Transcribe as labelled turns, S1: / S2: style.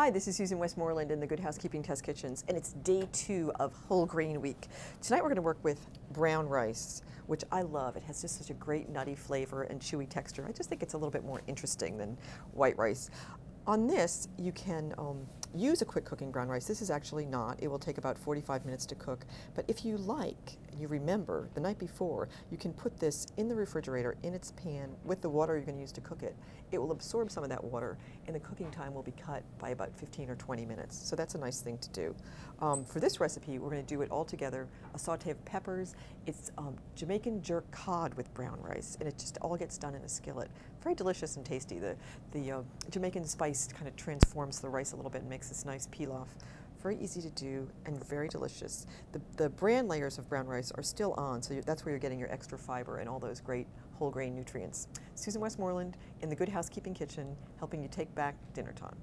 S1: Hi, this is Susan Westmoreland in the Good Housekeeping Test Kitchens, and it's day two of Whole Grain Week. Tonight we're going to work with brown rice, which I love. It has just such a great nutty flavor and chewy texture. I just think it's a little bit more interesting than white rice. On this, you can um, use a quick cooking brown rice. This is actually not. It will take about 45 minutes to cook. But if you like, and you remember the night before, you can put this in the refrigerator in its pan with the water you're going to use to cook it. It will absorb some of that water, and the cooking time will be cut by about 15 or 20 minutes. So that's a nice thing to do. Um, for this recipe, we're going to do it all together. A saute of peppers. It's um, Jamaican jerk cod with brown rice, and it just all gets done in a skillet. Very delicious and tasty. The, the uh, Jamaican spice kind of transforms the rice a little bit and makes makes this nice pilaf. Very easy to do and very delicious. The, the bran layers of brown rice are still on, so that's where you're getting your extra fiber and all those great whole grain nutrients. Susan Westmoreland in the Good Housekeeping Kitchen, helping you take back dinner time.